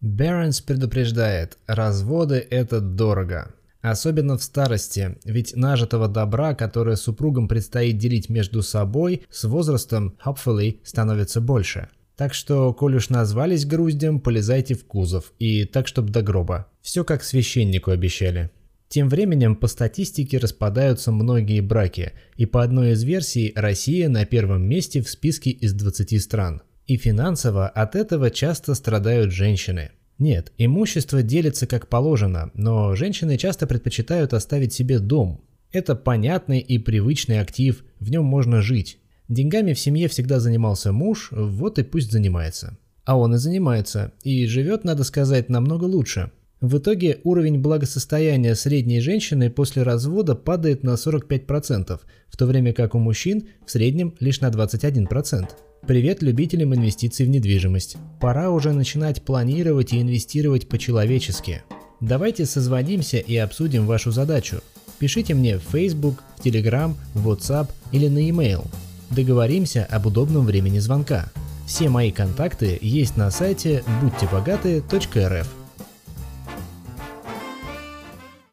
Бернс предупреждает, разводы – это дорого. Особенно в старости, ведь нажитого добра, которое супругам предстоит делить между собой, с возрастом, hopefully, становится больше. Так что, коль уж назвались груздем, полезайте в кузов, и так, чтоб до гроба. Все как священнику обещали. Тем временем по статистике распадаются многие браки, и по одной из версий Россия на первом месте в списке из 20 стран. И финансово от этого часто страдают женщины. Нет, имущество делится как положено, но женщины часто предпочитают оставить себе дом. Это понятный и привычный актив, в нем можно жить. Деньгами в семье всегда занимался муж, вот и пусть занимается. А он и занимается, и живет, надо сказать, намного лучше. В итоге уровень благосостояния средней женщины после развода падает на 45%, в то время как у мужчин в среднем лишь на 21%. Привет любителям инвестиций в недвижимость. Пора уже начинать планировать и инвестировать по-человечески. Давайте созвонимся и обсудим вашу задачу. Пишите мне в Facebook, в Telegram, в WhatsApp или на e-mail. Договоримся об удобном времени звонка. Все мои контакты есть на сайте будьтебогаты.рф.